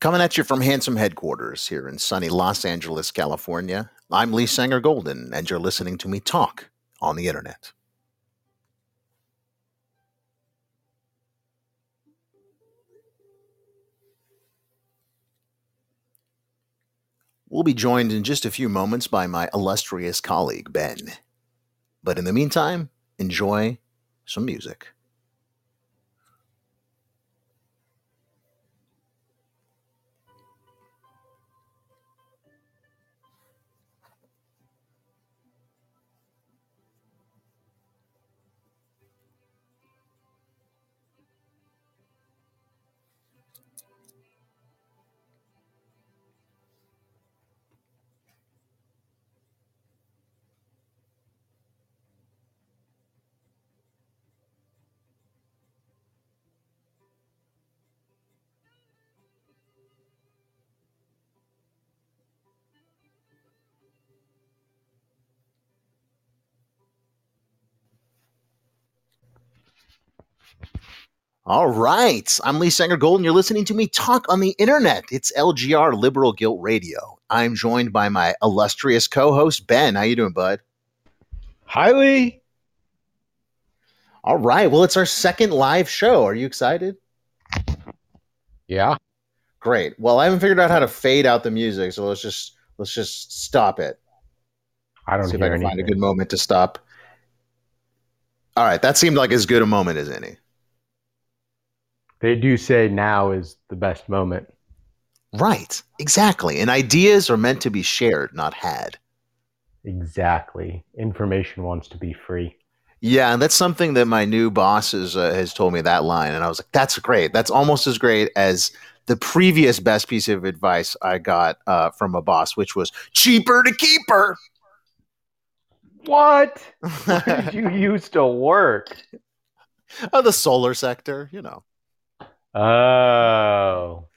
Coming at you from handsome headquarters here in sunny Los Angeles, California. I'm Lee Sanger Golden, and you're listening to me talk on the internet. We'll be joined in just a few moments by my illustrious colleague, Ben. But in the meantime, enjoy some music. All right. I'm Lee Sanger Golden. You're listening to me talk on the internet. It's LGR Liberal Guilt Radio. I'm joined by my illustrious co-host Ben. How you doing, bud? Hi, Lee. All right. Well, it's our second live show. Are you excited? Yeah. Great. Well, I haven't figured out how to fade out the music, so let's just let's just stop it. I don't See if I can anything. find a good moment to stop. All right, that seemed like as good a moment as any. They do say now is the best moment. Right. Exactly. And ideas are meant to be shared, not had. Exactly. Information wants to be free. Yeah, and that's something that my new boss is, uh, has told me that line, and I was like, "That's great. That's almost as great as the previous best piece of advice I got uh, from a boss, which was cheaper to keep her." What? Where did you used to work? oh, the solar sector, you know. Oh,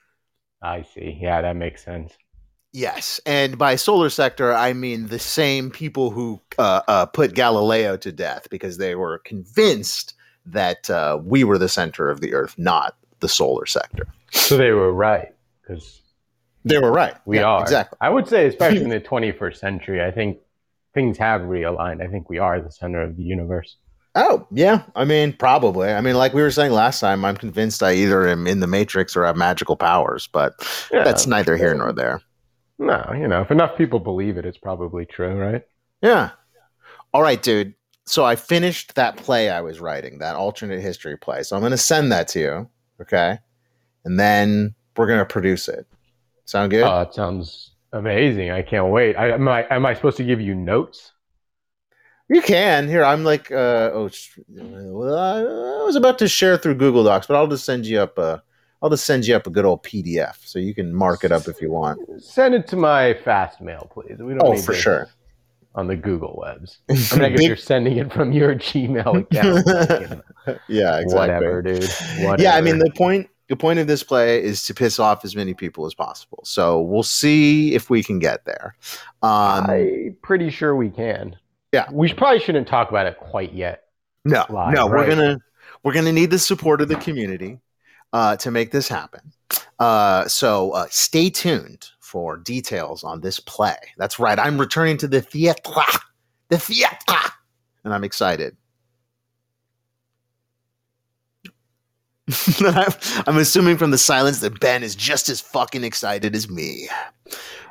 I see. Yeah, that makes sense. Yes, and by solar sector, I mean the same people who uh, uh, put Galileo to death because they were convinced that uh, we were the center of the Earth, not the solar sector. So they were right because They were right. we Yeah, are. exactly. I would say, especially in the 21st century, I think things have realigned. I think we are the center of the universe. Oh, yeah. I mean, probably. I mean, like we were saying last time, I'm convinced I either am in the Matrix or have magical powers, but Yeah. that's neither here nor there. No, you know, if enough people believe it, it's probably true, right? Yeah. All right, dude. So I finished that play I was writing, that alternate history play. So I'm going to send that to you. Okay. And then we're going to produce it. Sound good? Oh, it sounds amazing. I can't wait. I, am, I, am I supposed to give you notes? You can. Here, I'm like, uh, oh, well, I was about to share through Google Docs, but I'll just send you up a, I'll just send you up a good old PDF so you can mark it up if you want. Send it to my Fastmail, please. We don't Oh, need for sure. on the Google webs. I mean, I guess you're sending it from your Gmail account. yeah, exactly. Whatever, dude. Whatever. Yeah, I mean the point the point of this play is to piss off as many people as possible. So we'll see if we can get there. Um, I'm pretty sure we can. Yeah. We probably shouldn't talk about it quite yet. no, live, no, we're gonna we're gonna need the support of the community uh, to make this happen. Uh, so uh, stay tuned for details on this play. That's right, I'm returning to the theatre, the theatre, and I'm excited. I'm I'm assuming from the silence that Ben is just as fucking excited as me.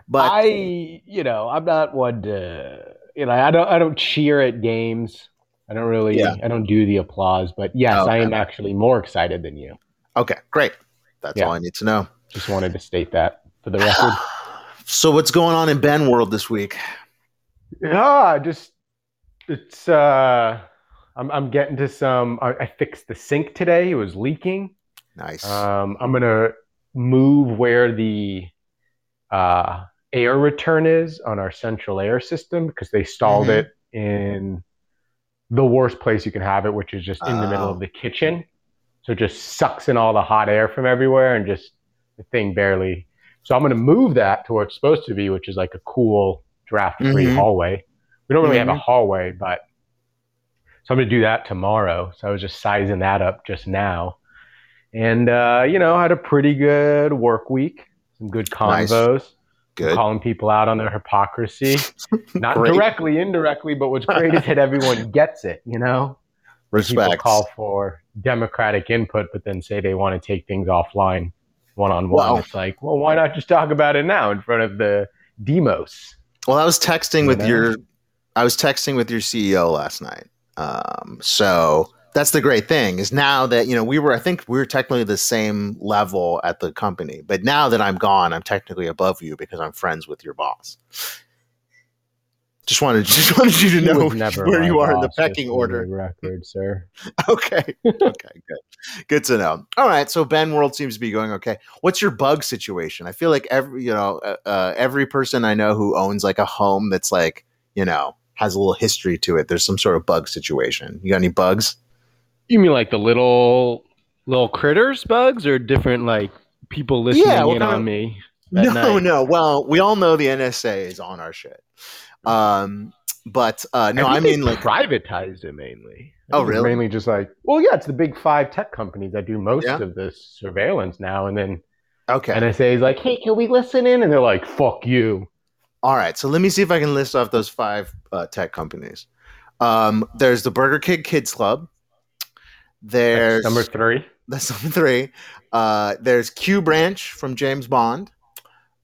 But I, you know, I'm not one to, you know, I don't, I don't cheer at games. I don't really, Yeah. I don't do the applause. But yes, I Okay. am actually more excited than you. okay, great. That's Yeah. all I need to know. Just wanted to state that for the record. So what's going on in Ben world this week? Yeah, just it's uh I'm I'm getting to some I, I fixed the sink today. It was leaking. Nice. Um I'm gonna move where the uh air return is on our central air system because they stalled Mhm. it in the worst place you can have it, which is just in the middle Oh. of the kitchen. So it just sucks in all the hot air from everywhere and just the thing barely so I'm gonna move that to where it's supposed to be, which is like a cool draft-free Mhm. hallway. We don't really have a Mhm. hallway, but so I'm gonna do that tomorrow. So I was just sizing that up just now, and uh, you know, had a pretty good work week. some good Nice. Good. calling people out on their hypocrisy. Not Great. directly, indirectly, but what's great is that everyone gets it, you know? People call for democratic input, but then say they want to take things offline one on one. It's like, well, why not just talk about it now in front of the demos? Well, I was texting You with know? your, I was texting with your CEO last night. Um, so that's the great thing is now that you know we were, I think we were technically the same level at the company, but now that I'm gone, I'm technically above you because I'm friends with your boss. Just wanted, just wanted you to know where you are in the pecking order. record, sir. Okay. Okay. Good. Good to know. All right. So Ben World seems to be going okay. What's your bug situation? I feel like every you know uh, uh, every person I know who owns like a home that's like you know has a little history to it. There's some sort of bug situation. You got any bugs? You mean like the little little critters bugs or different like people listening Yeah, what in on of- me? no, night? no. Well, we all know the NSA is on our shit. Um, but uh, no, I, think they mean like privatized it mainly. I Oh, think really? Mainly just like, well, yeah, it's the big five tech companies that do most Yeah. of the surveillance now, and then okay. NSA is like, hey, can we listen in? And they're like, fuck you. All right, so let me see if I can list off those five uh, tech companies. Um, there's the Burger King Kids Club. There's That's number three. That's number three. Uh, there's Q Branch from James Bond.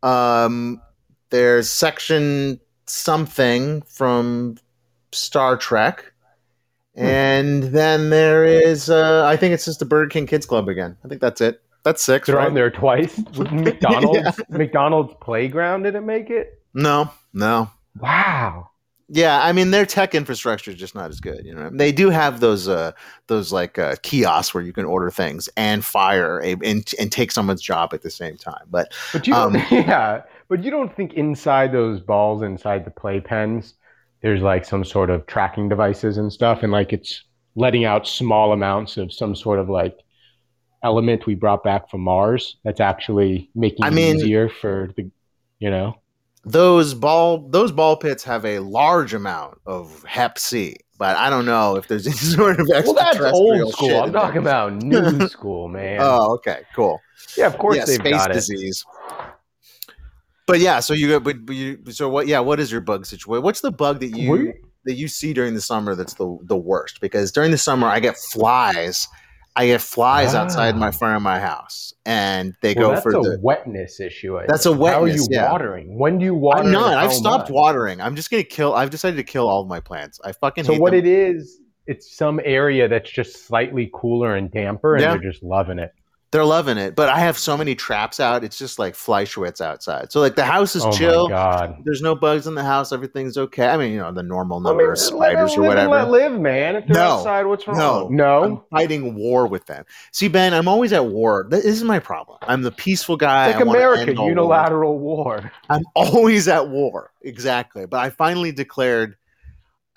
Um, there's Section something from Star Trek. And then there is, uh, I think it's just the Burger King Kids Club again. I think that's it. That's six, They're right? on there twice. McDonald's, McDonald's Playground didn't make it. No, no. Wow. Yeah, I mean their tech infrastructure is just not as good. You know, they do have those uh those like uh, kiosks where you can order things and fire a and, and take someone's job at the same time. But But you Um, don't, yeah, but you don't think inside those balls, inside the play pens, there's like some sort of tracking devices and stuff, and like it's letting out small amounts of some sort of like element we brought back from Mars that's actually making I it mean- easier for the, you know. Those ball those ball pits have a large amount of Hep C, but I don't know if there's any sort of Well, that's old school. I'm in there. talking about new school, man. Oh, okay, cool. yeah, of course yeah, they've space got it. disease. But yeah, so you but, but you so what? Yeah, what is your bug situation? What's the bug that you that you see during the summer that's the the worst? Because during the summer, I get flies. I get flies outside my front of my house, and they Well, go for the. wetness issue. I That's think. a wetness. Issue. How are you yeah. watering? When do you water? I'm not. I've stopped much? watering. I'm just gonna kill. I've decided to kill all of my plants. I fucking So what them. it is, it's some area that's just slightly cooler and damper, and Yeah. they're just loving it. They're loving it, but I have so many traps out. It's just like Fleischwitz outside. So like the house is oh chill. my god! There's no bugs in the house. Everything's okay. I mean, you know, the normal I number mean, of spiders them or live whatever. Let live, man. If they're No. outside, what's wrong? No. no. I'm fighting war with them. See, Ben, I'm always at war. This is my problem. I'm the peaceful guy. like I America, end all unilateral war. I'm always at war. Exactly. But I finally declared.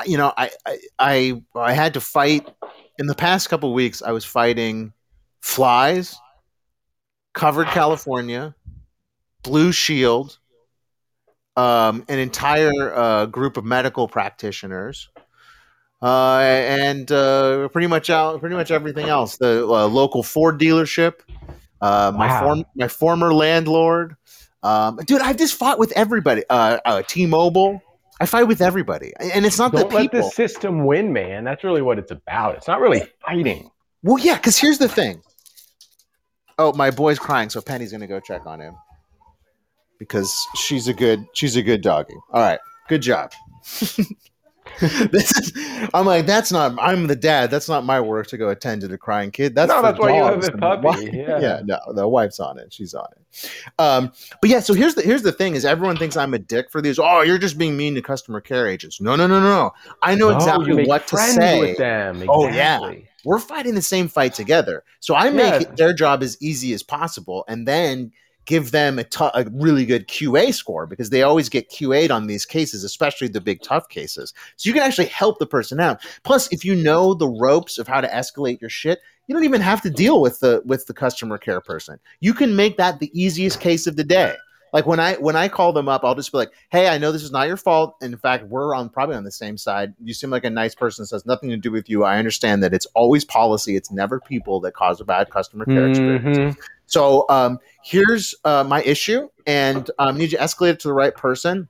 You know, I I I, I had to fight. In the past couple of weeks, I was fighting flies, Covered California, Blue Shield, um, an entire uh, group of medical practitioners, uh, and uh, pretty much out, pretty much everything else. The uh, local Ford dealership, uh, my form, my former landlord. Um, dude, I've just fought with everybody. Uh, uh, T-Mobile. I fight with everybody, and it's not Don't the let people. the system win, man. That's really what it's about. It's not really fighting. Well, yeah, because here's the thing. Oh, my boy's crying, so Penny's gonna go check on him because she's a good she's a good doggy. All right, good job. this is, I'm like, that's not. I'm the dad. That's not my work to go attend to the crying kid. That's No, that's why you have a puppy. wife- Yeah. no, the wife's on it. She's on it. Um, but yeah, so here's the here's the thing: is everyone thinks I'm a dick for these. Oh, you're just being mean to customer care agents. No, no, no, no. no. I know No, exactly what to say with them. Oh, yeah. We're fighting the same fight together. So I make Yeah. their job as easy as possible, and then give them a a really good QA score because they always get QA'd on these cases, especially the big tough cases. So you can actually help the person out. Plus, if you know the ropes of how to escalate your shit, you don't even have to deal with the with the customer care person. You can make that the easiest case of the day. Like when I when I call them up, I'll just be like, "Hey, I know this is not your fault. In fact, we're on probably on the same side. You seem like a nice person. This has nothing to do with you. I understand that it's always policy. It's never people that cause a bad customer care experience. Mhm. So um, here's uh, my issue, and um, need you to escalate it to the right person.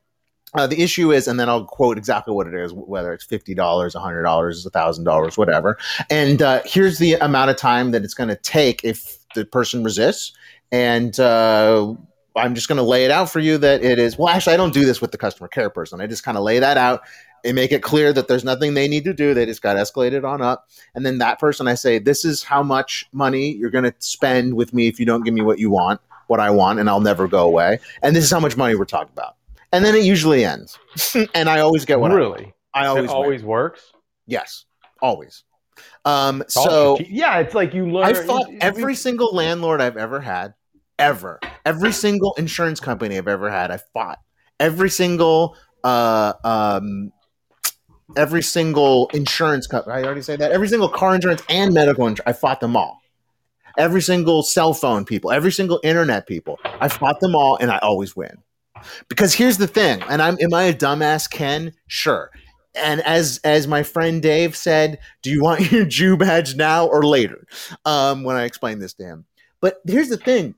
Uh, the issue is, and then I'll quote exactly what it is, whether it's fifty dollars, hundred dollars, thousand dollars, whatever. And uh, here's the amount of time that it's going to take if the person resists. And uh, I'm just going to lay it out for you that it is. Well, actually, I don't do this with the customer care person. I just kind of lay that out and make it clear that there's nothing they need to do. They just got escalated on up. And then that person, I say, this is how much money you're going to spend with me if you don't give me what you want, what I want, and I'll never go away. And this is how much money we're talking about. And then it usually ends. and I always get what really? I, I It always, always, win. works. Yes, always. Um, so yeah, it's like you learn. I fought every single landlord I've ever had, ever. Every single insurance company I've ever had, I fought. Every single uh um every single insurance company. I already say that. Every single car insurance and medical insurance, I fought them all. Every single cell phone people, every single internet people, I fought them all and I always win. Because here's the thing, and I'm am I a dumbass Ken? Sure. And as as my friend Dave said, do you want your Jew badge now or later? Um, when I explained this to him. But here's the thing: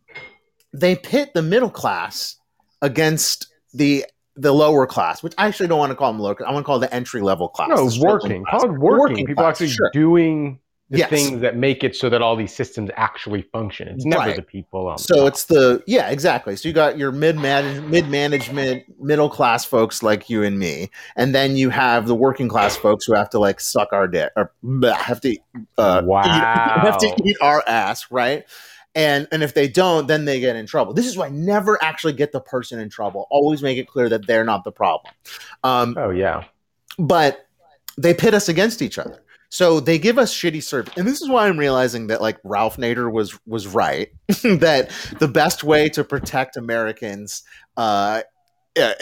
they pit the middle class against the the lower class, which I actually don't want to call them lower. I want to call the entry level class. no working. class. Call it working. Working People class, actually sure. doing the Yes. things that make it so that all these systems actually function. It's never Right. the people. On So it's the yeah, exactly. So you got your mid mid management, middle class folks like you and me, and then you have the working class folks who have to like suck our dick or have to uh, Wow. eat, have to eat our ass, right? And and if they don't, then they get in trouble. This is why I never actually get the person in trouble. Always make it clear that they're not the problem. Um, oh yeah. but they pit us against each other. So they give us shitty service, and this is why I'm realizing that like Ralph Nader was was right that the best way to protect Americans uh, uh,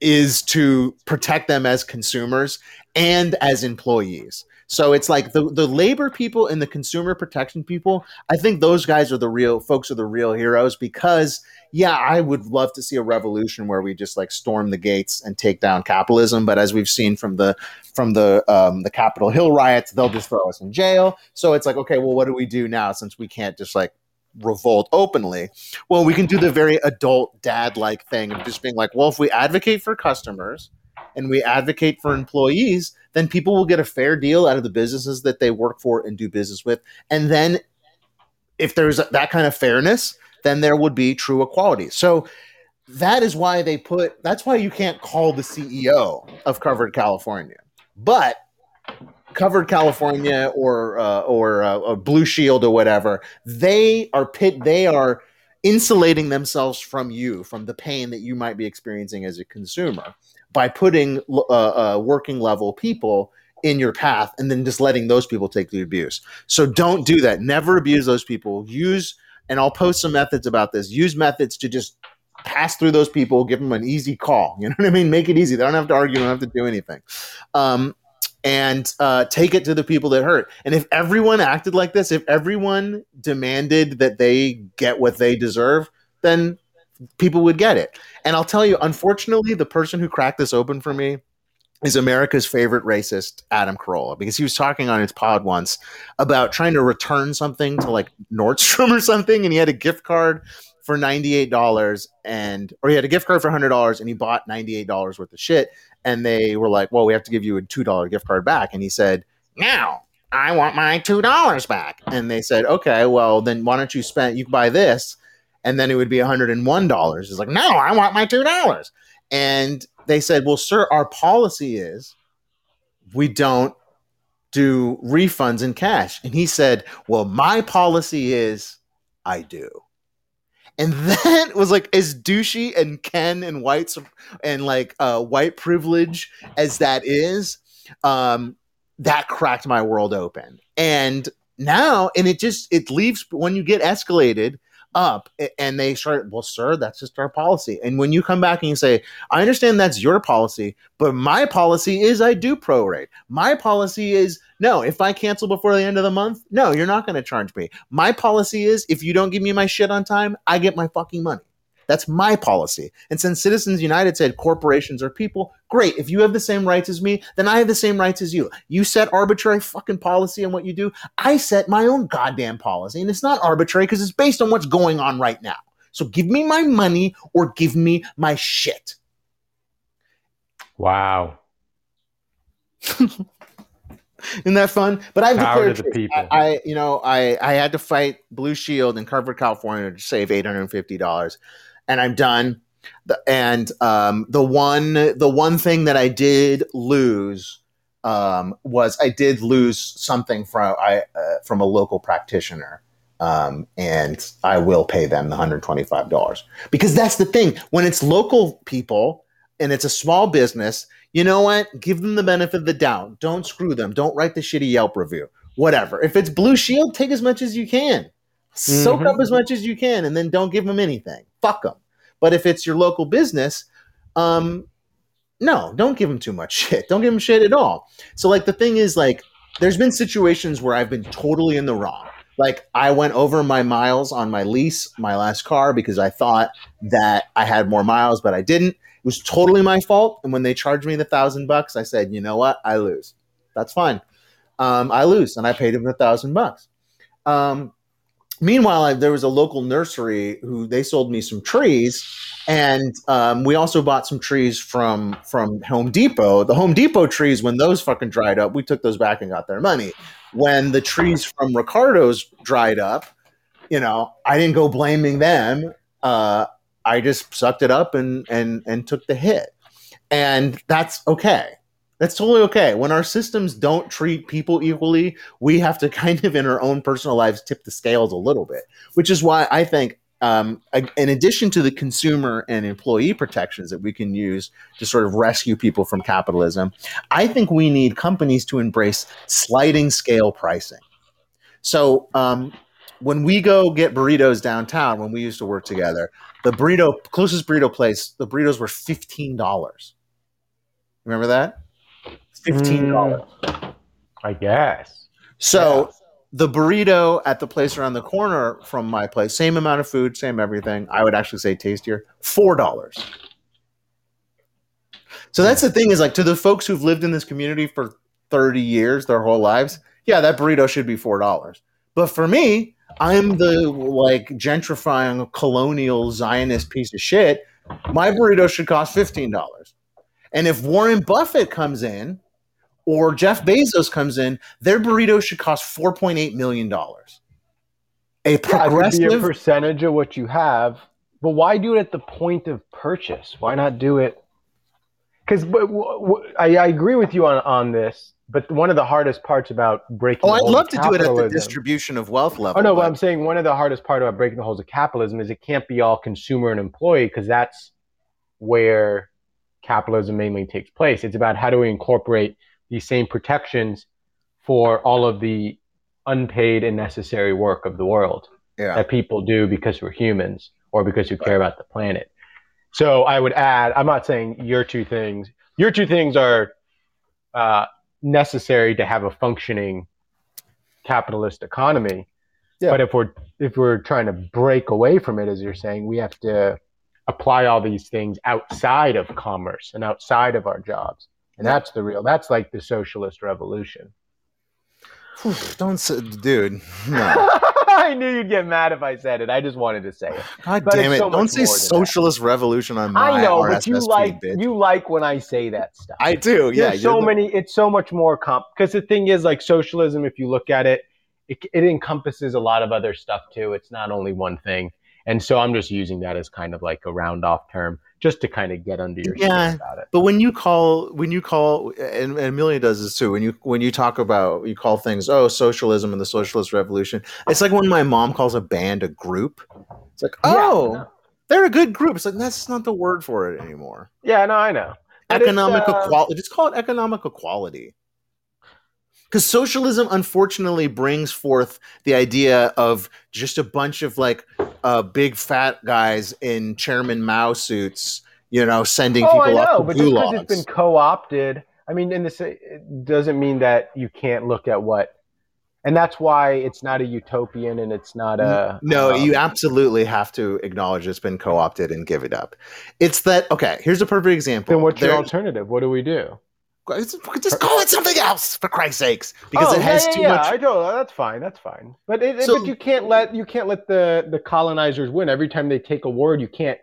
is to protect them as consumers and as employees. So it's like the the labor people and the consumer protection people. I think those guys are the real folks are the real heroes because yeah, I would love to see a revolution where we just like storm the gates and take down capitalism. But as we've seen from the from the um, the Capitol Hill riots, they'll just throw us in jail. So it's like, okay, well, what do we do now since we can't just like revolt openly? Well, we can do the very adult dad like thing of just being like, well, if we advocate for customers and we advocate for employees, then people will get a fair deal out of the businesses that they work for and do business with. And then if there's that kind of fairness, then there would be true equality. So that is why they put that's why you can't call the CEO of Covered California. But Covered California or uh, or, uh, Blue Shield or whatever, they are pit they are insulating themselves from you from the pain that you might be experiencing as a consumer by putting uh, uh, working level people in your path and then just letting those people take the abuse. So don't do that. Never abuse those people. Use and I'll post some methods about this. Use methods to just pass through those people, give them an easy call. You know what I mean? Make it easy. They don't have to argue, they don't have to do anything. Um, and uh, take it to the people that hurt. And if everyone acted like this, if everyone demanded that they get what they deserve, then people would get it. And I'll tell you, unfortunately, the person who cracked this open for me is America's favorite racist, Adam Carolla, because he was talking on his pod once about trying to return something to like Nordstrom or something, and he had a gift card for $98 and or he had a gift card for $100 and he bought $98 worth of shit. And they were like well we have to give you a $2 gift card back. And he said now i want my $2 back. And they said okay well then why don't you spend you buy this and then it would be $101 he's like no i want my $2 and they said well sir our policy is we don't do refunds in cash. And he said well my policy is i do. And that was like as douchey and Ken and white and like uh, white privilege as that is, um, that cracked my world open. And now, and it just it leaves when you get escalated up and they start well sir that's just our policy. And when you come back and you say i understand that's your policy but my policy is i do prorate. My policy is no if i cancel before the end of the month no you're not going to charge me. My policy is if you don't give me my shit on time i get my fucking money That's my policy. And since Citizens United said corporations are people, great. If you have the same rights as me, then I have the same rights as you. You set arbitrary fucking policy on what you do. I set my own goddamn policy. And it's not arbitrary because it's based on what's going on right now. So give me my money or give me my shit. Wow. Isn't that fun? But I've Power declared to the people. I, I, you know, I I had to fight Blue Shield in Covered California, to save eight hundred and fifty dollars, and I'm done. The, and um, the one the one thing that I did lose um, was I did lose something from I uh, from a local practitioner. Um, and I will pay them the $125 because that's the thing. When it's local people and it's a small business, you know what? Give them the benefit of the doubt. Don't screw them. Don't write the shitty Yelp review. Whatever. If it's Blue Shield, take as much as you can. Soak Mhm. up as much as you can, and then don't give them anything. Fuck them. But if it's your local business, um, no, don't give them too much shit. Don't give them shit at all. So, like, the thing is, like, there's been situations where I've been totally in the wrong. Like, I went over my miles on my lease, my last car, because I thought that I had more miles, but I didn't. It was totally my fault. And when they charged me the thousand bucks, I said, you know what? I lose. That's fine. Um, I lose, and I paid him the thousand bucks. Um, meanwhile, I, there was a local nursery who they sold me some trees, and um, we also bought some trees from from Home Depot. The Home Depot trees, when those fucking dried up, we took those back and got their money. When the trees from Ricardo's dried up, you know, I didn't go blaming them. Uh, I just sucked it up and and and took the hit, and that's okay. That's totally okay. When our systems don't treat people equally, we have to kind of, in our own personal lives, tip the scales a little bit. Which is why I think, um, in addition to the consumer and employee protections that we can use to sort of rescue people from capitalism, I think we need companies to embrace sliding scale pricing. So um, when we go get burritos downtown, when we used to work together, the burrito closest burrito place, the burritos were fifteen dollars. Remember that? Fifteen dollars. Mm, I guess. So the burrito at the place around the corner from my place, same amount of food, same everything. I would actually say tastier, four dollars. So that's the thing is like to the folks who've lived in this community for 30 years, their whole lives, yeah, that burrito should be four dollars. But for me, I'm the like gentrifying colonial Zionist piece of shit. My burrito should cost fifteen dollars. And if Warren Buffett comes in or Jeff Bezos comes in, their burrito should cost four point eight million dollars. A Yeah, be a progressive, percentage of what you have, but why do it at the point of purchase? Why not do it? Because I, I agree with you on, on this, but one of the hardest parts about breaking. oh, the I'd love to do it at the distribution of wealth level. Oh no, but but- I'm saying one of the hardest part about breaking the holes of capitalism is it can't be all consumer and employee because that's where capitalism mainly takes place. It's about how do we incorporate these same protections for all of the unpaid and necessary work of the world yeah, that people do because we're humans or because we care about the planet. So I would add, I'm not saying your two things. Your two things are uh, necessary to have a functioning capitalist economy. Yeah. But if we're if we're trying to break away from it, as you're saying, we have to apply all these things outside of commerce and outside of our jobs, and that's the real. That's like the socialist revolution. don't, say, dude. No. I knew you'd get mad if I said it. I just wanted to say it. God But damn it! so don't say than that. socialist revolution on my I know, RSS but you like bitch. you like when I say that stuff. I do. Yeah, There's so the- many. It's so much more comp. Because the thing is, like socialism, if you look at it, it, it encompasses a lot of other stuff too. It's not only one thing. And so I'm just using that as kind of like a round off term, just to kind of get under your Yeah. skin about it. But when you call, when you call, and, and Amelia does this too. When you when you talk about, you call things, oh, socialism and the socialist revolution. It's like when my mom calls a band a group. It's like, oh, no. they're a good group. It's like that's not the word for it anymore. Yeah, no, I know. But economic uh, equality. Just call it economic equality. Because socialism, unfortunately, brings forth the idea of just a bunch of like uh, big fat guys in Chairman Mao suits, you know, sending Oh, I people know, up but just because it's been co-opted, I mean, in this, it doesn't mean that you can't look at what and that's why it's not a utopian and it's not a no um, you absolutely have to acknowledge it's been co-opted and give it up. It's that okay here's a perfect example. Then what's your alternative? What do we do just call it something else for christ's sakes because Oh, it has yeah, yeah, too yeah. much I don't. Uh, that's fine. That's fine. But it, So- but you can't let you can't let the the colonizers win every time they take a word. You can't.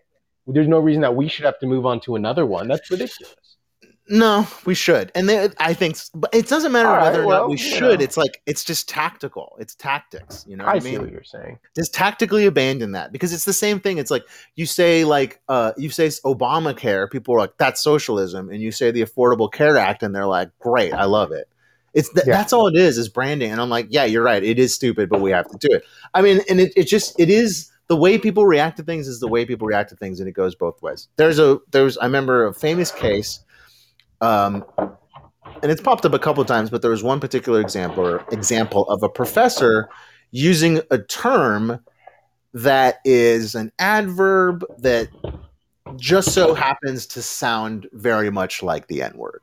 There's no reason that we should have to move on to another one. That's ridiculous. No, we should, and they, I think, but it doesn't matter right, whether or well, not we should. know. It's like it's just tactical. It's tactics. You know what I I, see mean? what you're saying. Just tactically abandon that because it's the same thing. It's like you say, like uh, you say Obamacare, people are like that's socialism, and you say the Affordable Care Act, and they're like, great, I love it. It's th- Yeah. that's all it is is branding, and I'm like, yeah, you're right. It is stupid, but we have to do it. I mean, and it, it just it is the way people react to things is the way people react to things, and it goes both ways. There's a there's I remember a famous case, um, and it's popped up a couple times, but there was one particular example example of a professor using a term that is an adverb that just so happens to sound very much like the N word.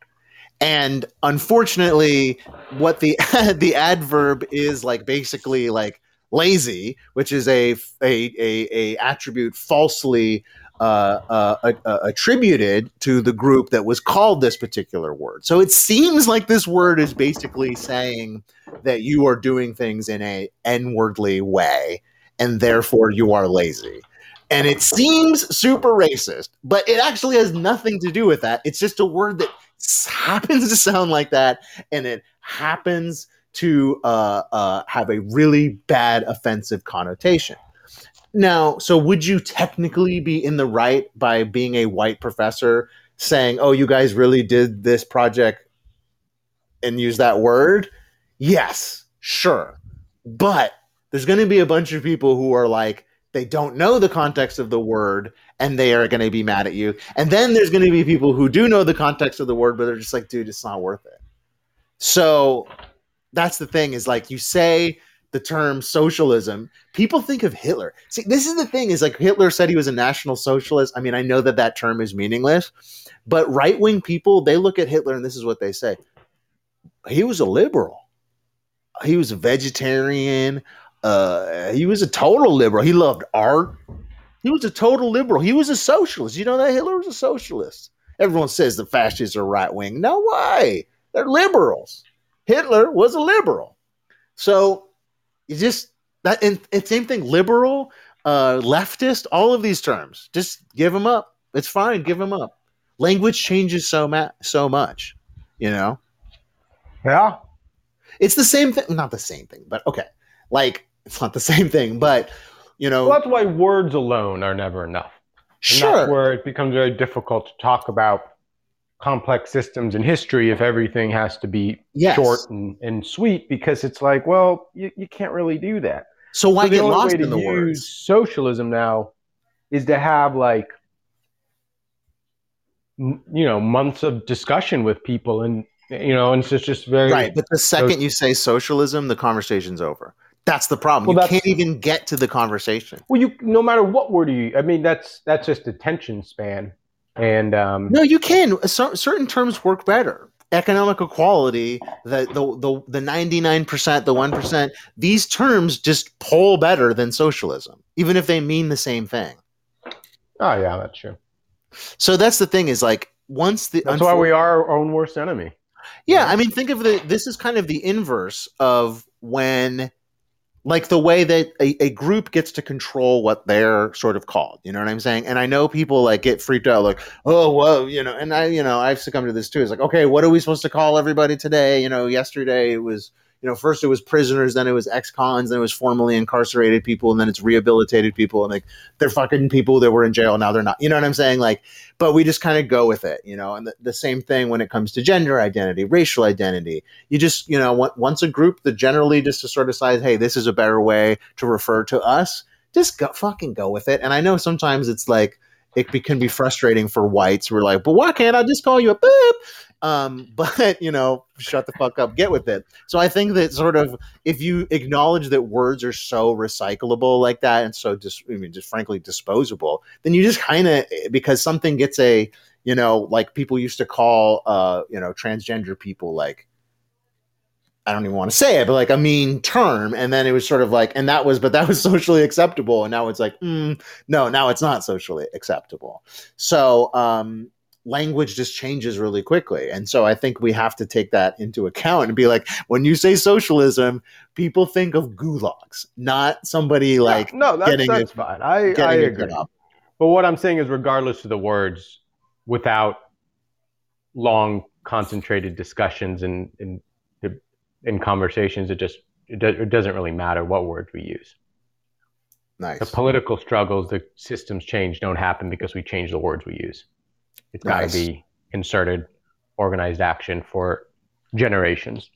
And unfortunately, what the the adverb is like basically like lazy, which is a a a, a attribute falsely uh, uh, attributed to the group that was called this particular word. So it seems like this word is basically saying that you are doing things in a n-wordly way, and therefore you are lazy. And it seems super racist, but it actually has nothing to do with that. It's just a word that happens to sound like that, and it happens to uh, uh, have a really bad offensive connotation. Now, so would you technically be in the right by being a white professor saying, "Oh, you guys really did this project and use that word?" Yes, sure. But there's going to be a bunch of people who are like they don't know the context of the word and they are going to be mad at you. And then there's going to be people who do know the context of the word but they're just like, "Dude, it's not worth it." So that's the thing is like you say the term socialism, people think of Hitler. See, this is the thing is like Hitler said he was a national socialist. I mean, I know that that term is meaningless, but right wing people, they look at Hitler and this is what they say. He was a liberal. He was a vegetarian. Uh, he was a total liberal. He loved art. He was a total liberal. He was a socialist. You know that Hitler was a socialist. Everyone says the fascists are right wing. No way. They're liberals. Hitler was a liberal. So you just that and, and same thing liberal uh leftist all of these terms just give them up. It's fine give them up. Language changes so ma- so much you know? Yeah. it's the same thing not the same thing but okay. Like it's not the same thing but you know Well, that's why words alone are never enough. And sure. That's where it becomes very difficult to talk about complex systems in history if everything has to be yes. short and, and sweet because it's like, well, you, you can't really do that. so why So get lost in the use words socialism now is to have like m- you know months of discussion with people and you know and it's just, just very right but the second you say socialism the conversation's over. That's the problem. Well, you can't even get to the conversation. Well you no matter what word you i mean that's that's just a attention span and um No, you can. Cer- certain terms work better. Economic equality, the the the the ninety nine percent, the one percent. These terms just pull better than socialism, even if they mean the same thing. oh yeah that's true So that's the thing. Is like once the that's why we are our own worst enemy Yeah, I mean, think of the. This is kind of the inverse of when, like, the way that a, a group gets to control what they're sort of called. You know what I'm saying? And I know people like get freaked out, like, oh, whoa, you know. And I, you know, I've succumbed to this too. It's like, okay, what are we supposed to call everybody today? You know, yesterday it was, you know, first it was prisoners, then it was ex-cons, then it was formerly incarcerated people, and then it's rehabilitated people, and like they're fucking people that were in jail now they're not. You know what I'm saying? Like but we just kind of go with it, you know. And the, the same thing when it comes to gender identity, racial identity. You just, you know, on- once a group that generally just to sort of decides, hey, this is a better way to refer to us, just go fucking go with it. And I know sometimes it's like it be, can be frustrating for whites. We're like, but why can't I just call you a boop? Um, but you know, shut the fuck up, get with it. So I think that sort of if you acknowledge that words are so recyclable like that and so just I mean just frankly disposable, then you just kind of because something gets a you know like people used to call uh you know transgender people like I don't even want to say it, but like a mean term. And then it was sort of like, and that was, but that was socially acceptable. And now it's like, mm, no, now it's not socially acceptable. So, um, language just changes really quickly. And so I think we have to take that into account and be like, when you say socialism, people think of gulags, not somebody like no, that's, getting that's it- fine. I, I agree. up. But what I'm saying is, regardless of the words, without long concentrated discussions and in, in, in conversations, it just it, do, it doesn't really matter what words we use. Nice. The political struggles, the systems change don't happen because we change the words we use. It's got to be concerted, organized action for generations.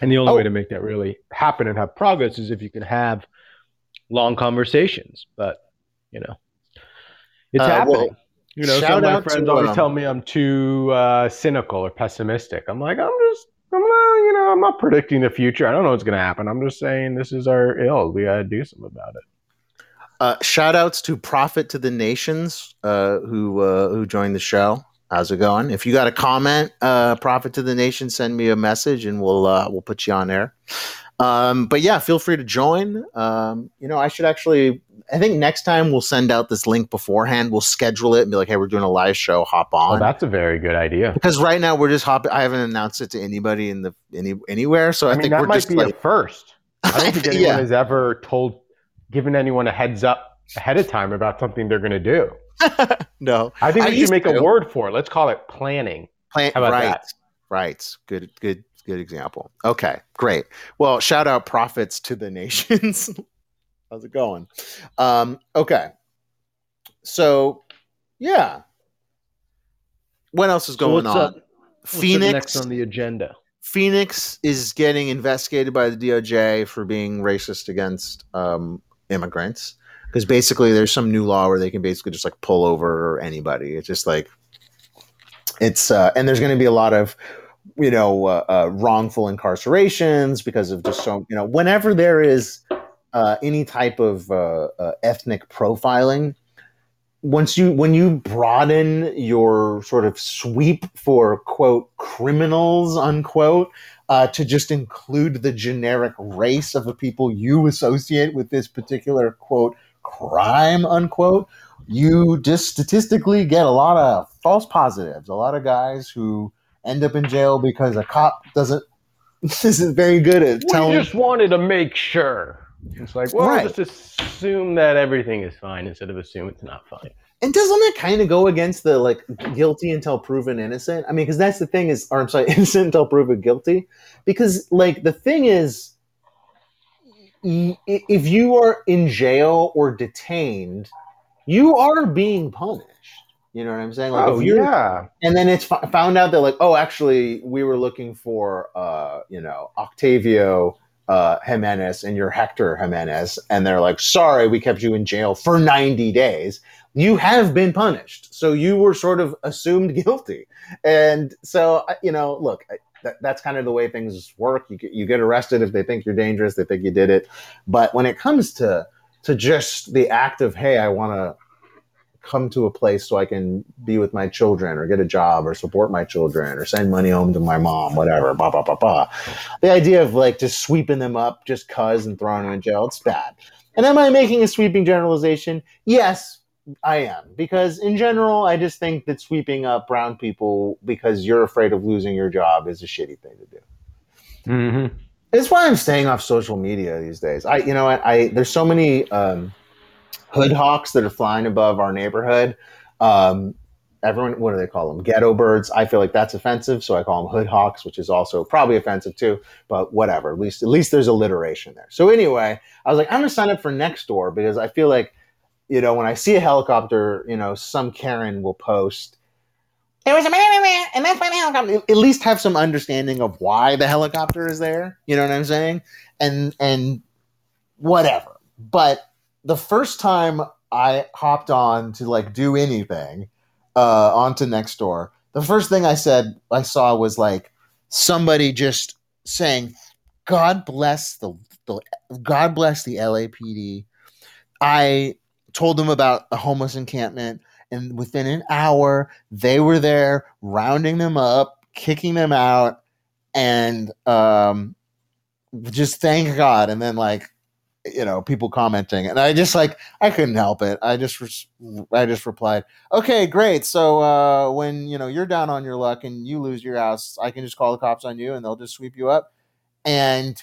And the only Oh. way to make that really happen and have progress is if you can have long conversations. But you know, it's Uh, happening. well, You know, Shout some of my friends to, always um, tell me I'm too uh, cynical or pessimistic. I'm like, I'm just, I'm not, you know, I'm not predicting the future. I don't know what's going to happen. I'm just saying this is our ill. We got to do something about it. Uh, shout outs to Profit to the Nations uh, who uh, who joined the show. How's it going? If you got a comment, uh, Profit to the Nation, send me a message and we'll uh, we'll put you on air. Um, but yeah, feel free to join. Um, you know, I should actually. I think next time we'll send out this link beforehand. We'll schedule it and be like, "Hey, we're doing a live show. Hop Oh, on." that's a very good idea. because right now we're just hopping. I haven't announced it to anybody in the any anywhere. So I, I mean, think that we're might just be like, a first. I don't think anyone Yeah. has ever told, given anyone a heads up ahead of time about something they're going to do. no I think I we should make to. a word for it. Let's call it planning. Plan- How about right, that? right. Good, good, good example. Okay, great. Well, shout out profits to the nations. How's it going? Um, okay, so yeah, what else is So going what's on? up? What's up Phoenix. next on the agenda. Phoenix is getting investigated by the DOJ for being racist against um, immigrants because basically there's some new law where they can basically just like pull over anybody. It's just like it's uh, and there's going to be a lot of you know uh, uh, wrongful incarcerations because of just so you know whenever there is uh, any type of uh, uh, ethnic profiling once you when you broaden your sort of sweep for quote criminals unquote uh, to just include the generic race of the people you associate with this particular quote crime unquote you just statistically get a lot of false positives a lot of guys who end up in jail because a cop doesn't isn't very good at telling We just wanted to make sure. It's like, well, Right. just assume that everything is fine instead of assume it's not fine. And doesn't that kind of go against the like guilty until proven innocent? I mean, because that's the thing is, or I'm sorry, innocent until proven guilty. Because like the thing is, if you are in jail or detained, you are being punished. You know what I'm saying? Like oh yeah, and then it's f- found out that like, oh, actually, we were looking for, uh, you know, Octavio uh, Jimenez and you're Hector Jimenez, and they're like, sorry, we kept you in jail for 90 days. You have been punished, so you were sort of assumed guilty, and so you know, look. That, that's kind of the way things work. You get, you get arrested if they think you're dangerous. They think you did it. But when it comes to to just the act of, hey, I want to come to a place so I can be with my children or get a job or support my children or send money home to my mom, whatever, blah, blah, blah, blah. The idea of like just sweeping them up just cuz and throwing them in jail, it's bad. And am I making a sweeping generalization? Yes, I am. Because in general, I just think that sweeping up brown people because you're afraid of losing your job is a shitty thing to do. mm-hmm. It's why I'm staying off social media these days. I, you know, what I there's so many um, hood hawks that are flying above our neighborhood. Um, everyone, what do they call them? Ghetto birds. I feel like that's offensive, so I call them hood hawks, which is also probably offensive too. But whatever. At least, at least there's alliteration there. So anyway, I was like, I'm gonna sign up for Nextdoor because I feel like, you know, when I see a helicopter, you know, some Karen will post. There was a man and that's why helicopter. At least have some understanding of why the helicopter is there. You know what I'm saying? And and whatever. But the first time I hopped on to like do anything uh, onto Nextdoor, the first thing I said I saw was like somebody just saying, "God bless the, the God bless the LAPD." I told them about a homeless encampment, and within an hour, they were there rounding them up, kicking them out, and um, just thank God, and then like you know people commenting, and I just like I couldn't help it. I just res- I just replied, okay, great. So uh, when you know you're down on your luck and you lose your house, I can just call the cops on you, and they'll just sweep you up. And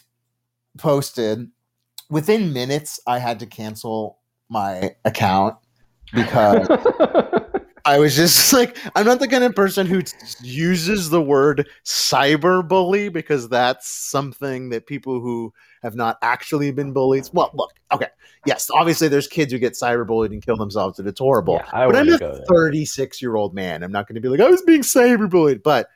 posted within minutes, I had to cancel my account because I was just like, I'm not the kind of person who t- uses the word cyberbully because that's something that people who have not actually been bullied. Well, look, okay, yes, obviously there's kids who get cyberbullied and kill themselves, and it's horrible. Yeah, I but I'm a wouldn't go there. 36 year old man. I'm not going to be like, I was being cyberbullied, but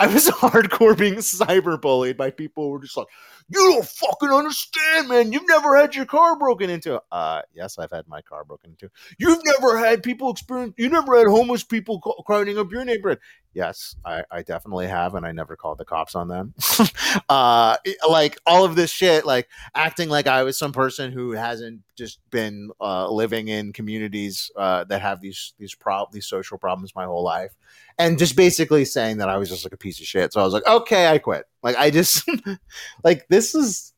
I was hardcore being cyberbullied by people who were just like, you don't fucking understand, man. You've never had your car broken into. Uh, yes, I've had my car broken into. You've never had people experience. You never had homeless people crowding up your neighborhood. Yes, I, I definitely have, and I never called the cops on them. uh, like all of this shit, like acting like I was some person who hasn't just been uh, living in communities uh, that have these these prob these social problems my whole life, and just basically saying that I was just like a piece of shit. So I was like, okay, I quit. Like I just like this is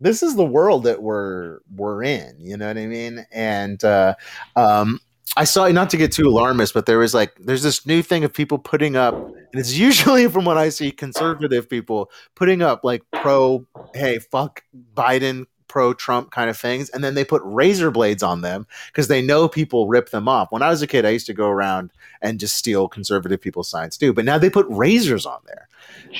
this is the world that we're we're in you know what i mean? And uh um i saw not to get too alarmist but there was like there's this new thing of people putting up and it's usually from what i see conservative people putting up like pro hey fuck biden pro trump kind of things and then they put razor blades on them because they know people rip them off when i was a kid i used to go around and just steal conservative people's signs too but now they put razors on there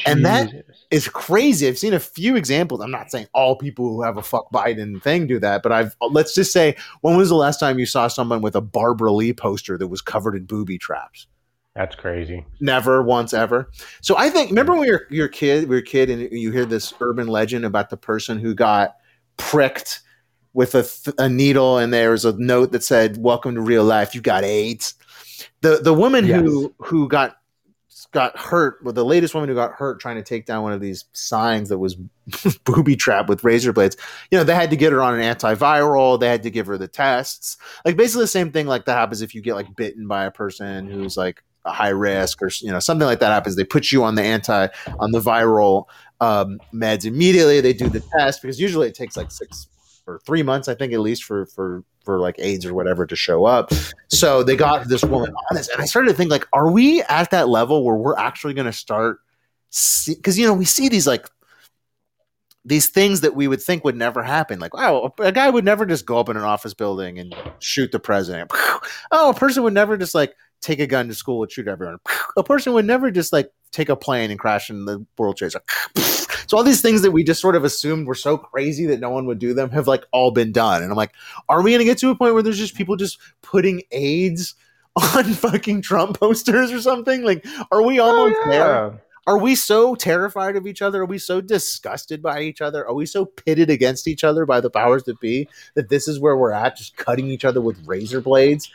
And that is crazy. I've seen a few examples. I'm not saying all people who have a fuck Biden thing do that, but I've let's just say when was the last time you saw someone with a Barbara Lee poster that was covered in booby traps? That's crazy. Never once ever. So I think remember when you're you're kid, we were a kid, and you hear this urban legend about the person who got pricked with a, th- a needle, and there was a note that said, "Welcome to real life. You got AIDS." The the woman who who got got hurt, well, the latest woman who got hurt trying to take down one of these signs that was booby trapped with razor blades. You know, they had to get her on an antiviral. They had to give her the tests. Like basically the same thing like that happens if you get like bitten by a person who's like a high risk or you know something like that happens. They put you on the anti on the viral um, meds immediately. They do the test because usually it takes like six or three months, I think, at least for for for like AIDS or whatever to show up. So they got this woman on this, and I started to think like, are we at that level where we're actually going to start? Because you know we see these like these things that we would think would never happen. Like, wow, a guy would never just go up in an office building and shoot the president. Oh, a person would never just like take a gun to school and shoot everyone. A person would never just like take a plane and crash in the World Trade Center. So all these things that we just sort of assumed were so crazy that no one would do them have like all been done. And I'm like, are we going to get to a point where there's just people just putting AIDS on fucking Trump posters or something? Like, are we oh, almost Oh, there? Are we so terrified of each other? Are we so disgusted by each other? Are we so pitted against each other by the powers that be that this is where we're at, just cutting each other with razor blades?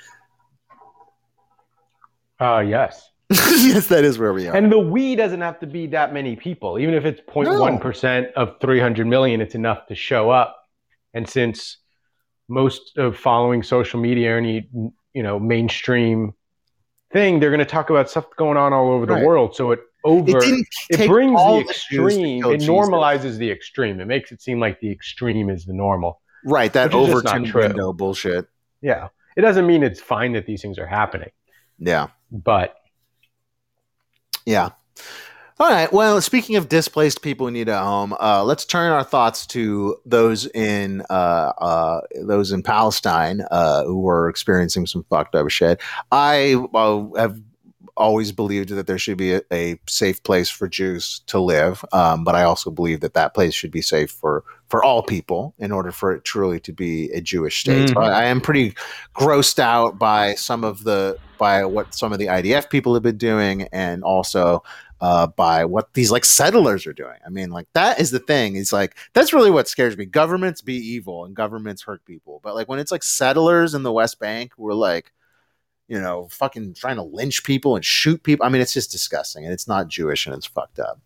Uh, yes. yes, that is where we are. And the we doesn't have to be that many people. Even if it's 0.1% of 300 million, it's enough to show up. And since most of following social media or any, you know, mainstream thing, they're going to talk about stuff going on all over the world. So it over it it brings the the extreme. kill It Jesus. normalizes the extreme. It makes it seem like the extreme is the normal. right that which is just not Overton true. window bullshit. Yeah. It doesn't mean it's fine that these things are happening, Yeah, but yeah. All right. Well, speaking of displaced people who need a home, uh, let's turn our thoughts to those in uh, uh, those in Palestine uh, who are experiencing some fucked up shit. I uh, have always believed that there should be a, a safe place for Jews to live, um, but I also believe that that place should be safe for for all people in order for it truly to be a Jewish state. Mhm. I, I am pretty grossed out by some of the by what some of the IDF people have been doing, and also uh, by what these like settlers are doing. I mean, like that is the thing. It's like that's really what scares me. Governments be evil and governments hurt people, but like when it's like settlers in the West Bank, we're like, you know, fucking trying to lynch people and shoot people. I mean, it's just disgusting, and it's not Jewish and it's fucked up.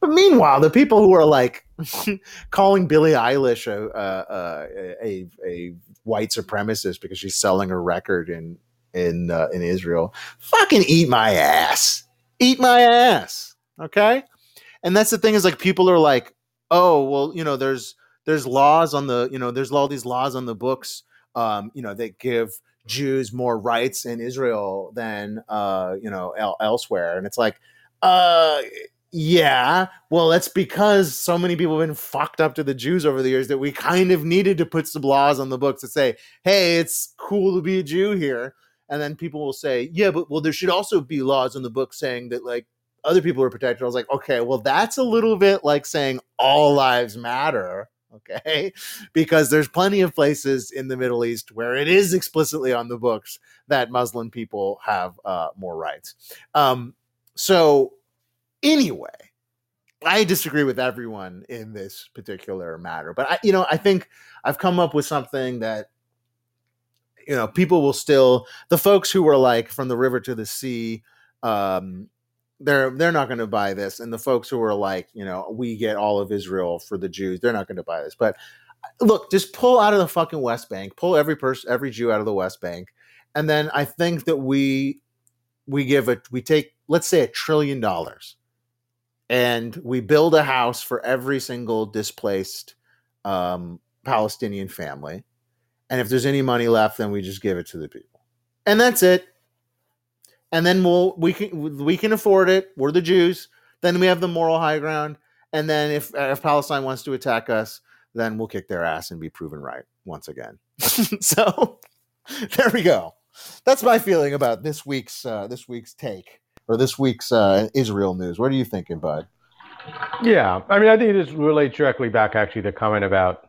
But meanwhile, the people who are like calling Billie Eilish a a, a, a white supremacist because she's selling her record in in uh, in Israel, fucking eat my ass eat my ass. Okay. And that's the thing is like people are like, oh well you know there's there's laws on the you know there's all these laws on the books um you know that give jews more rights in israel than uh you know el- elsewhere and it's like uh yeah well that's because so many people have been fucked up to the jews over the years that we kind of needed to put some laws on the books that say hey it's cool to be a jew here and then people will say yeah but well there should also be laws in the book saying that like other people are protected. I was like, okay, well, that's a little bit like saying all lives matter. Okay. Because there's plenty of places in the Middle East where it is explicitly on the books that Muslim people have uh, more rights. Um, so, anyway, I disagree with everyone in this particular matter. But I, you know, I think I've come up with something that you know people will still the folks who were like from the river to the sea um they're they're not going to buy this and the folks who are like you know we get all of israel for the jews they're not going to buy this but look just pull out of the fucking west bank pull every person every jew out of the west bank and then i think that we we give it we take let's say a trillion dollars and we build a house for every single displaced um, palestinian family and if there's any money left then we just give it to the people and that's it and then we'll we can we can afford it. We're the Jews. Then we have the moral high ground. And then if if Palestine wants to attack us, then we'll kick their ass and be proven right once again. so there we go. That's my feeling about this week's uh, this week's take or this week's uh, Israel news. What are you thinking, Bud? Yeah, I mean, I think this relates directly back actually to comment about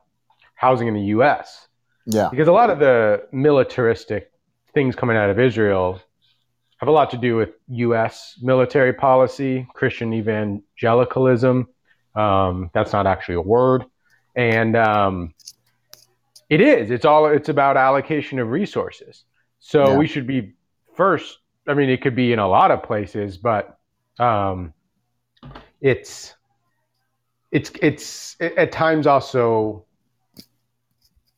housing in the U.S. Yeah, because a lot of the militaristic things coming out of Israel have a lot to do with U.S. military policy, Christian evangelicalism. Um, that's not actually a word, and um, it is. It's all. It's about allocation of resources. So yeah. we should be first. I mean, it could be in a lot of places, but um, it's it's it's at times also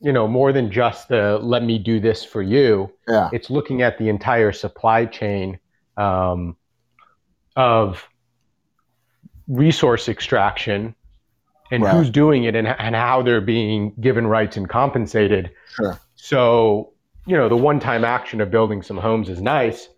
you know more than just the let me do this for you. Yeah. It's looking at the entire supply chain um, of resource extraction and right. who's doing it and, and how they're being given rights and compensated. Sure. So you know the one-time action of building some homes is nice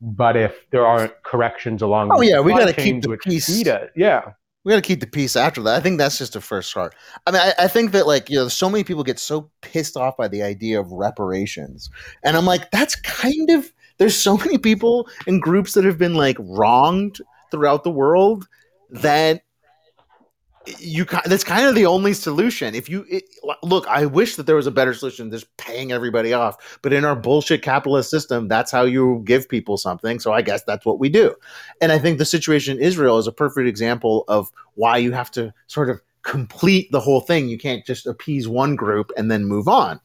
but if there aren't corrections along oh yeah we got to keep the peace. yeah we got to keep the peace after that. I think that's just a first start. I mean, I, I, think that like you know, so many people get so pissed off by the idea of reparations, and I'm like, that's kind of there's so many people and groups that have been like wronged throughout the world that you that's kind of the only solution if you it, look i wish that there was a better solution just paying everybody off but in our bullshit capitalist system that's how you give people something so i guess that's what we do and i think the situation in israel is a perfect example of why you have to sort of complete the whole thing you can't just appease one group and then move on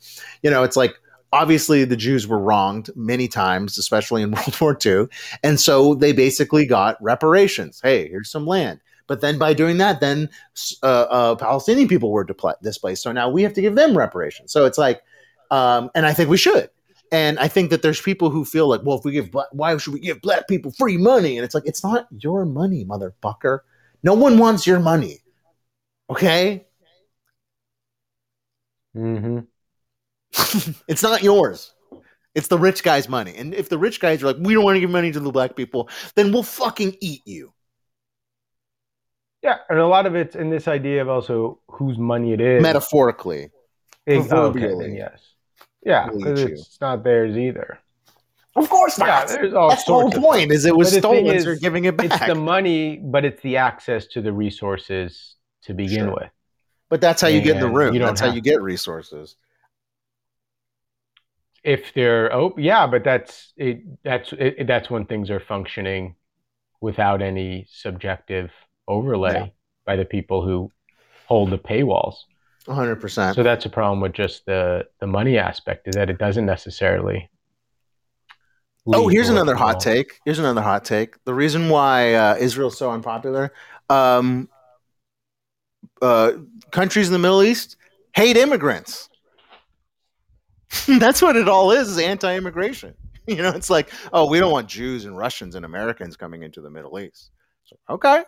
you know it's like obviously the Jews were wronged many times, especially in World War II. And so they basically got reparations. Hey, here's some land. But then by doing that, then uh, uh, Palestinian people were displaced. So now we have to give them reparations. So it's like, um, and I think we should. And I think that there's people who feel like, well, if we give, black, why should we give black people free money? And it's like, it's not your money, motherfucker. No one wants your money. Okay. Mm-hmm. it's not yours. It's the rich guy's money. And if the rich guys are like, we don't want to give money to the black people, then we'll fucking eat you. Yeah, and a lot of it's in this idea of also whose money it is. Metaphorically. okay, yes. Yeah, because it's not theirs either. Of course not. Yeah, there's all That's the whole point. Is it was stolen, is, you're giving it back. It's the money, but it's the access to the resources to begin sure. with. But that's how you and get in the room. That's how you get resources. If they're oh yeah, but that's it. That's it, that's when things are functioning without any subjective overlay yeah. by the people who hold the paywalls. 100%. So that's a problem with just the the money aspect is that it doesn't necessarily Oh, here's another hot take. Here's another hot take. The reason why uh, Israel's so unpopular, um, uh, countries in the Middle East hate immigrants. That's what it all is, is anti-immigration. You know, it's like, oh, we don't want Jews and Russians and Americans coming into the Middle East. So, okay,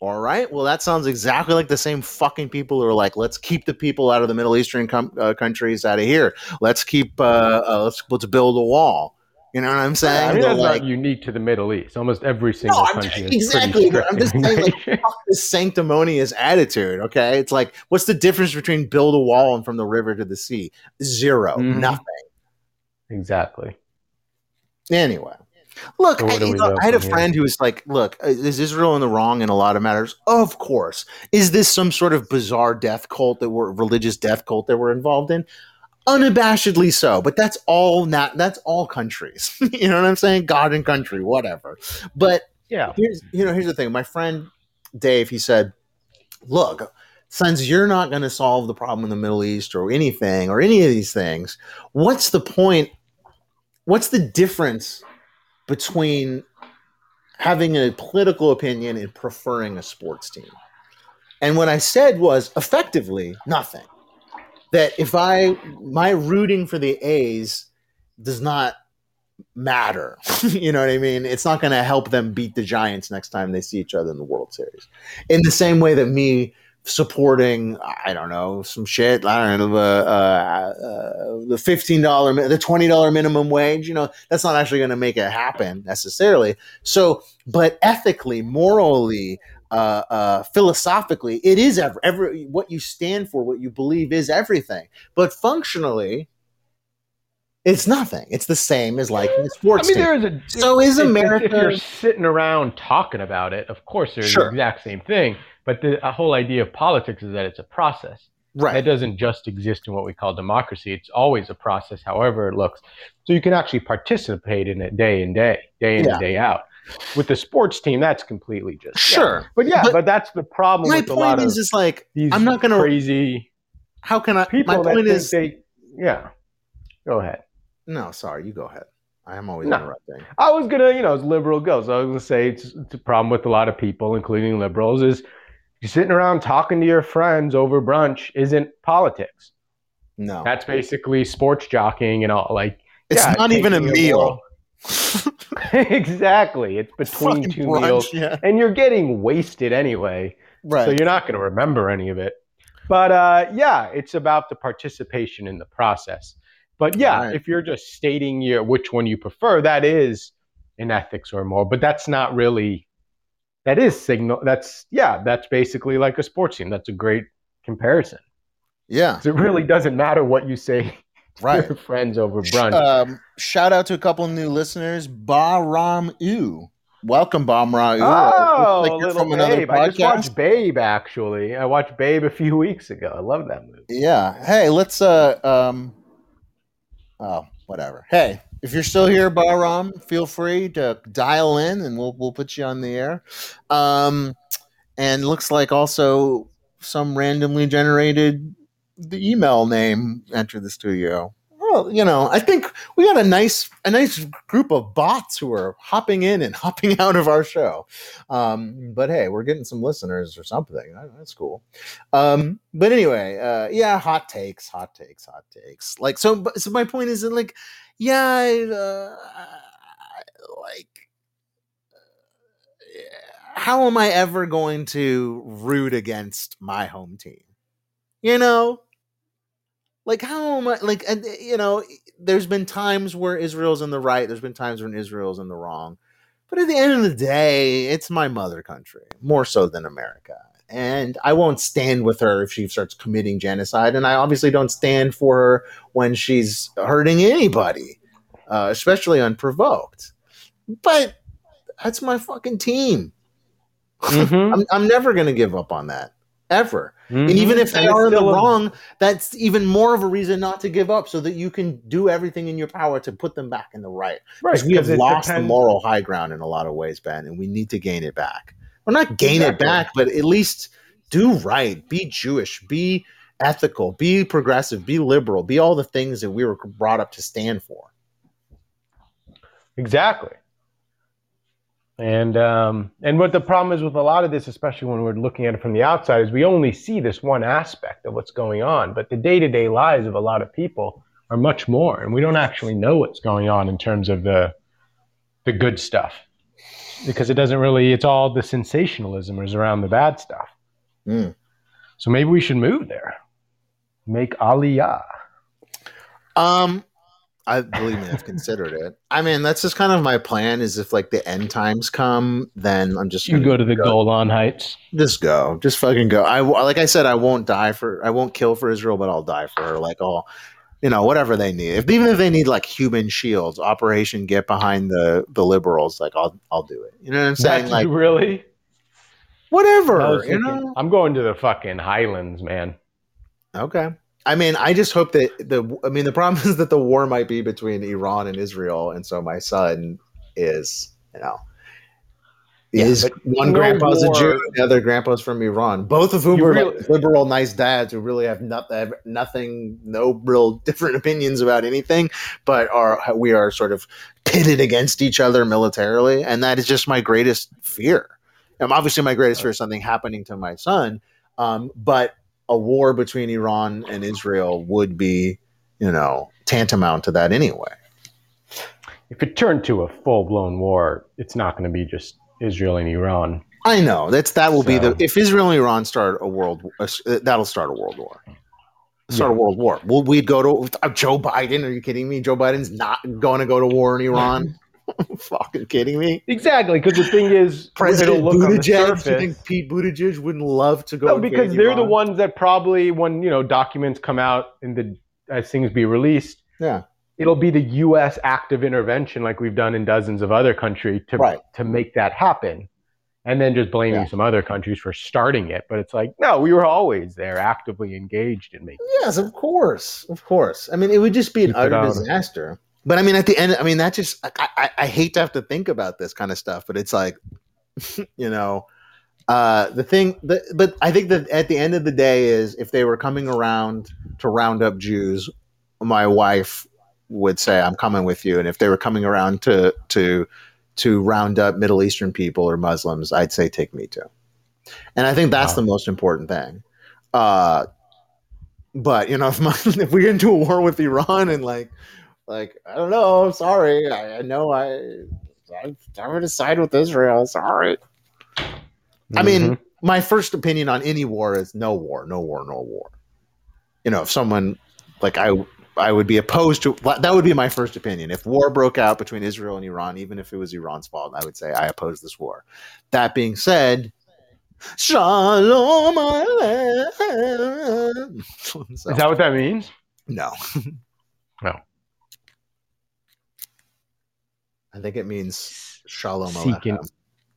All right. Well, that sounds exactly like the same fucking people who are like, let's keep the people out of the Middle Eastern com- uh, countries out of here. Let's keep, uh, uh, let's let's build a wall. You know what I'm saying? I mean, that's like, not unique to the Middle East. Almost every single I'm- country is exactly, pretty but strict I'm just saying, like, this sanctimonious attitude. Okay, it's like, what's the difference between build a wall and from the river to the sea? 0 Mhm. nothing. exactly. Anyway, look, I, you know, I had a here? friend who was like, "Look, uh, is Israel in the wrong in a lot of matters? Of course. Is this some sort of bizarre death cult that we're religious death cult that we're involved in? Unabashedly so. But that's all not. That's all countries. you know what I'm saying? God and country, whatever. But Yeah. here's you know here's the thing. My friend Dave, he said, "Look." Since you're not going to solve the problem in the Middle East or anything or any of these things, what's the point? What's the difference between having a political opinion and preferring a sports team. And what I said was effectively nothing. That if I my rooting for the A's does not matter. you know what I mean? It's not going to help them beat the Giants next time they see each other in the World Series. In the same way that me supporting, I don't know, some shit, I don't know, uh, uh, uh, the $15, the $20 minimum wage, you know, that's not actually going to make it happen necessarily. So, but ethically, morally, uh, uh, philosophically, it is ever, every, what you stand for, what you believe is everything. But functionally, it's nothing. It's the same as like the I sports mean, team. there is a. So is if- if- America- If, you're sitting around talking about it, of course, they're Sure. the exact same thing. But the a whole idea of politics is that it's a process. It right. doesn't just exist in what we call democracy. It's always a process, however it looks. So you can actually participate in it day in day, day in Yeah. and day out. With the sports team, that's completely just yeah. Sure. But yeah, But but, that's the problem My with a lot point is just like, these I'm not going to, crazy how can I, people my point is, they. Yeah, go ahead. no, sorry, you go ahead. I am always No. interrupting. I was gonna, you know, as liberal goes, I was gonna say it's, it's a problem with a lot of people, including liberals, is sitting around talking to your friends over brunch isn't politics. No. That's basically sports jockeying and all. Like It's yeah, not even a meal. exactly. It's between Fucking two brunch, meals, Yeah. and you're getting wasted anyway, Right. so you're not going to remember any of it. But uh, yeah, it's about the participation in the process. But yeah, Right. if you're just stating your which one you prefer, that is an ethics or more. But that's not really. That is signal. That's yeah. That's basically like a sports team. That's a great comparison. yeah. it really doesn't matter what you say to Right. your friends over brunch. Um, shout out to a couple new listeners. Ba Ram U. Welcome, Bam Ra U. Oh, like you're little from another Babe. I just watched Babe. Actually, I watched Babe a few weeks ago. I love that movie. Yeah. Hey, let's uh um oh, whatever. Hey, if you're still here, Bahram, feel free to dial in and we'll we'll put you on the air. Um and looks like also some randomly generated the email name entered the studio. Well, you know, I think we got a nice a nice group of bots who are hopping in and hopping out of our show. Um, but hey, we're getting some listeners or something. That's cool. Um, but anyway, uh, yeah, hot takes, hot takes, hot takes. Like so, so my point is that like, yeah, I, uh, like, uh, how am I ever going to root against my home team? You know, like how am I like, and uh, you know, there's been times where Israel's in the right, there's been times when Israel's in the wrong. But at the end of the day, it's my mother country, more so than America. And I won't stand with her if she starts committing genocide. And I obviously don't stand for her when she's hurting anybody, uh, especially unprovoked. But that's my fucking team. Mhm. I'm, I'm never going to give up on that, ever. And Mhm. even if they And are in the still a- wrong, that's even more of a reason not to give up so that you can do everything in your power to put them back in the right. right? We have it lost the moral high ground in a lot of ways, Ben, and we need to gain it back. Well, not gain it back, but at least do right. Be Jewish. Be ethical. Be progressive. Be liberal. Be all the things that we were brought up to stand for. Exactly. And um, and what the problem is with a lot of this, especially when we're looking at it from the outside, is we only see this one aspect of what's going on. But the day to day lives of a lot of people are much more, and we don't actually know what's going on in terms of the the good stuff. because it doesn't really. It's all the sensationalism is around the bad stuff. Mm. So maybe we should move there. Make Aliyah. Um, I believe me, I've considered it. I mean, that's just kind of my plan. Is if like the end times come, then I'm just You go to the Golan Heights. Just go, just fucking go. I like I said, I won't die for, I won't kill for Israel, but I'll die for her. Like all, you know, whatever they need. If even if they need like human shields, Operation Get behind the the liberals, like I'll I'll do it. You know what I'm saying? That's Like really. Whatever. was You know? I'm going to the fucking Highlands, man. Okay. I mean, I just hope that the. I mean, the problem is that the war might be between Iran and Israel, and so my son is, you know, Yeah, is one grandpa's war- a Jew, the other grandpa's from Iran. Both of whom are really- like liberal, nice dads who really have not, have nothing, no real different opinions about anything, but are we are sort of pitted against each other militarily, and that is just my greatest fear. Um, obviously, my greatest fear is something happening to my son, um, but a war between Iran and Israel would be, you know, tantamount to that anyway. If it turned to a full blown war, it's not going to be just Israel and Iran. I know that's that will be the if Israel and Iran start a world uh, that'll start a world war. Start a world war. Well, we'd go to uh, Joe Biden. Are you kidding me? Joe Biden's not going to go to war in Iran. Fucking kidding me? Exactly, because the thing is, President it'll on the Buttigieg. Do you think Pete Buttigieg wouldn't love to go? No, because they're the ones that probably, when you know documents come out and the as things be released, Yeah. it'll be the U.S. active intervention, like we've done in dozens of other countries, to Right. to make that happen, and then just blaming Yeah. some other countries for starting it. But it's like, no, we were always there, actively engaged in making. Yes, of course, of course. I mean, it would just be an utter on. disaster. But I mean, at the end, I mean, that just I, I, I hate to have to think about this kind of stuff, but it's like, you know, uh, the thing. The, but I think that at the end of the day is if they were coming around to round up Jews, my wife would say, "I'm coming with you," and if they were coming around to to to round up Middle Eastern people or Muslims, I'd say, "Take me too." And I think that's Wow. the most important thing. Uh, but you know, if, my, if we get into a war with Iran and like, like I don't know, I'm sorry, I, I know I, I, I'm going to side with Israel. Sorry. I mean, Mhm. my first opinion on any war is no war, no war, no war. You know, if someone like I, I would be opposed to that. Would be my first opinion. If war broke out between Israel and Iran, even if it was Iran's fault, I would say I oppose this war. That being said, Shalom Aleichem. So- is that what that means? no. No. I think it means Shalom Seeking.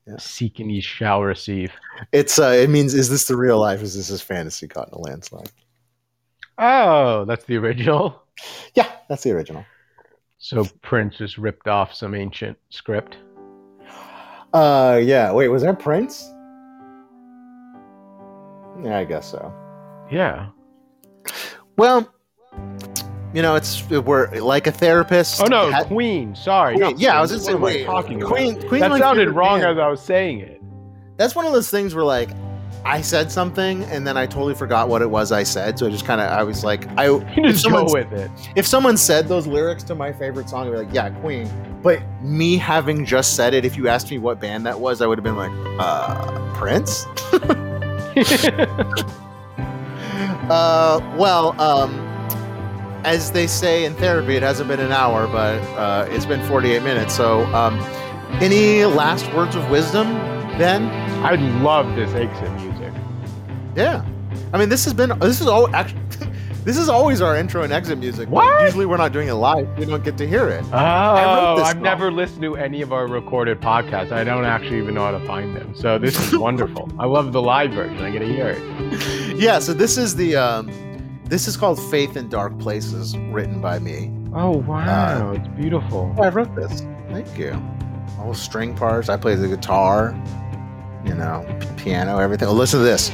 Yeah. seeking ye shall receive. It's uh, it means is this the real life? Is this his fantasy caught in a landslide? Oh, that's the original. Yeah, that's the original. So Prince just ripped off some ancient script. Uh, yeah. Wait, was that Prince? Yeah, I guess so. Yeah. Well, you know, it's we're like a therapist. Oh no, had- Queen. Sorry. Queen, yeah, I was just saying. Wait, talking about? Queen. That my sounded wrong band. as I was saying it. That's one of those things where like I said something and then I totally forgot what it was I said. So I just kind of I was like I just go with it. if someone said those lyrics to my favorite song, I'd be like, yeah, Queen. But me having just said it, if you asked me what band that was, I would have been like, uh, Prince. Uh, well, um, as they say in therapy, it hasn't been an hour, but uh, it's been 48 minutes. So, um, any last words of wisdom, Ben? I love this exit music. Yeah. I mean, this has been this is all actually this is always our intro and exit music. What? Usually, we're not doing it live. We don't get to hear it. Oh, I've song. never listened to any of our recorded podcasts. I don't actually even know how to find them. So this is wonderful. I love the live version. I get to hear it. Yeah. So this is the um, this is called "Faith in Dark Places," written by me. Oh wow, it's beautiful. I wrote this. Thank you. All string parts. I play the guitar, you know, piano, everything. Oh, listen to this.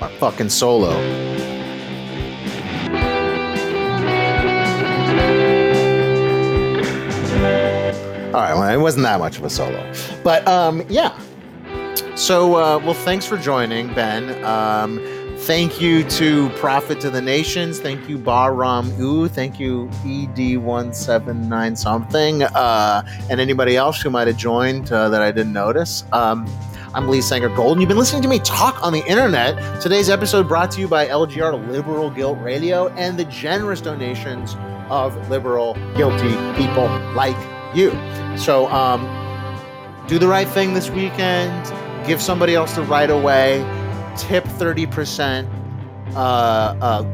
My fucking solo. All right, well, it wasn't that much of a solo, but um, yeah. So, uh, well, thanks for joining, Ben. Um, Thank you to Prophet to the Nations. Thank you, Bahram U. Thank you, ED179 something. Uh, and anybody else who might have joined uh, that I didn't notice. Um, I'm Lee Sanger Gold, and You've been listening to me talk on the internet. Today's episode brought to you by LGR Liberal Guilt Radio and the generous donations of liberal, guilty people like you. So, um, do the right thing this weekend. Give somebody else the right away. Tip 30%. Uh, uh,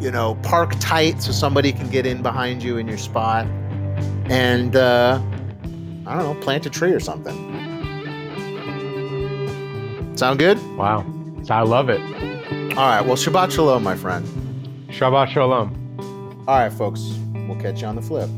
you know, park tight so somebody can get in behind you in your spot. And, uh, I don't know, plant a tree or something. Sound good? Wow. I love it. All right. Well, Shabbat Shalom, my friend. Shabbat Shalom. All right, folks. We'll catch you on the flip.